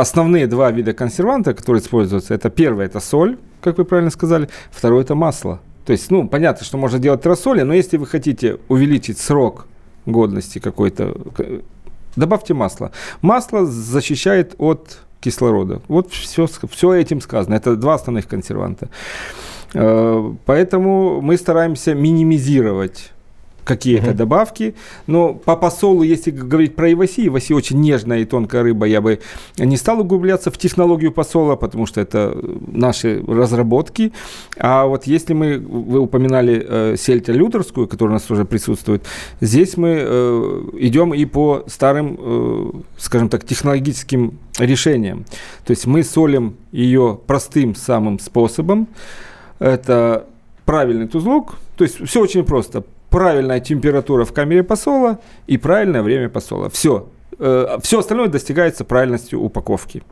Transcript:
основные два вида консерванта, которые используются, это первое – это соль, как вы правильно сказали, второе – это масло. То есть, ну, понятно, что можно делать рассоле, но если вы хотите увеличить срок годности какой-то, добавьте масло. Масло защищает от кислорода. Вот все, все этим сказано. Это два основных консерванта. Э, поэтому мы стараемся минимизировать какие-то угу. добавки. Но по посолу, если говорить про иваси, иваси очень нежная и тонкая рыба, я бы не стал углубляться в технологию посола, потому что это наши разработки. А вот если мы, вы упоминали э, сельдь лютерскую, которая у нас тоже присутствует, здесь мы э, идем и по старым, э, скажем так, технологическим решениям. То есть мы солим ее простым самым способом. Это правильный тузлок. То есть все очень просто правильная температура в камере посола и правильное время посола. Все. Э, Все остальное достигается правильностью упаковки.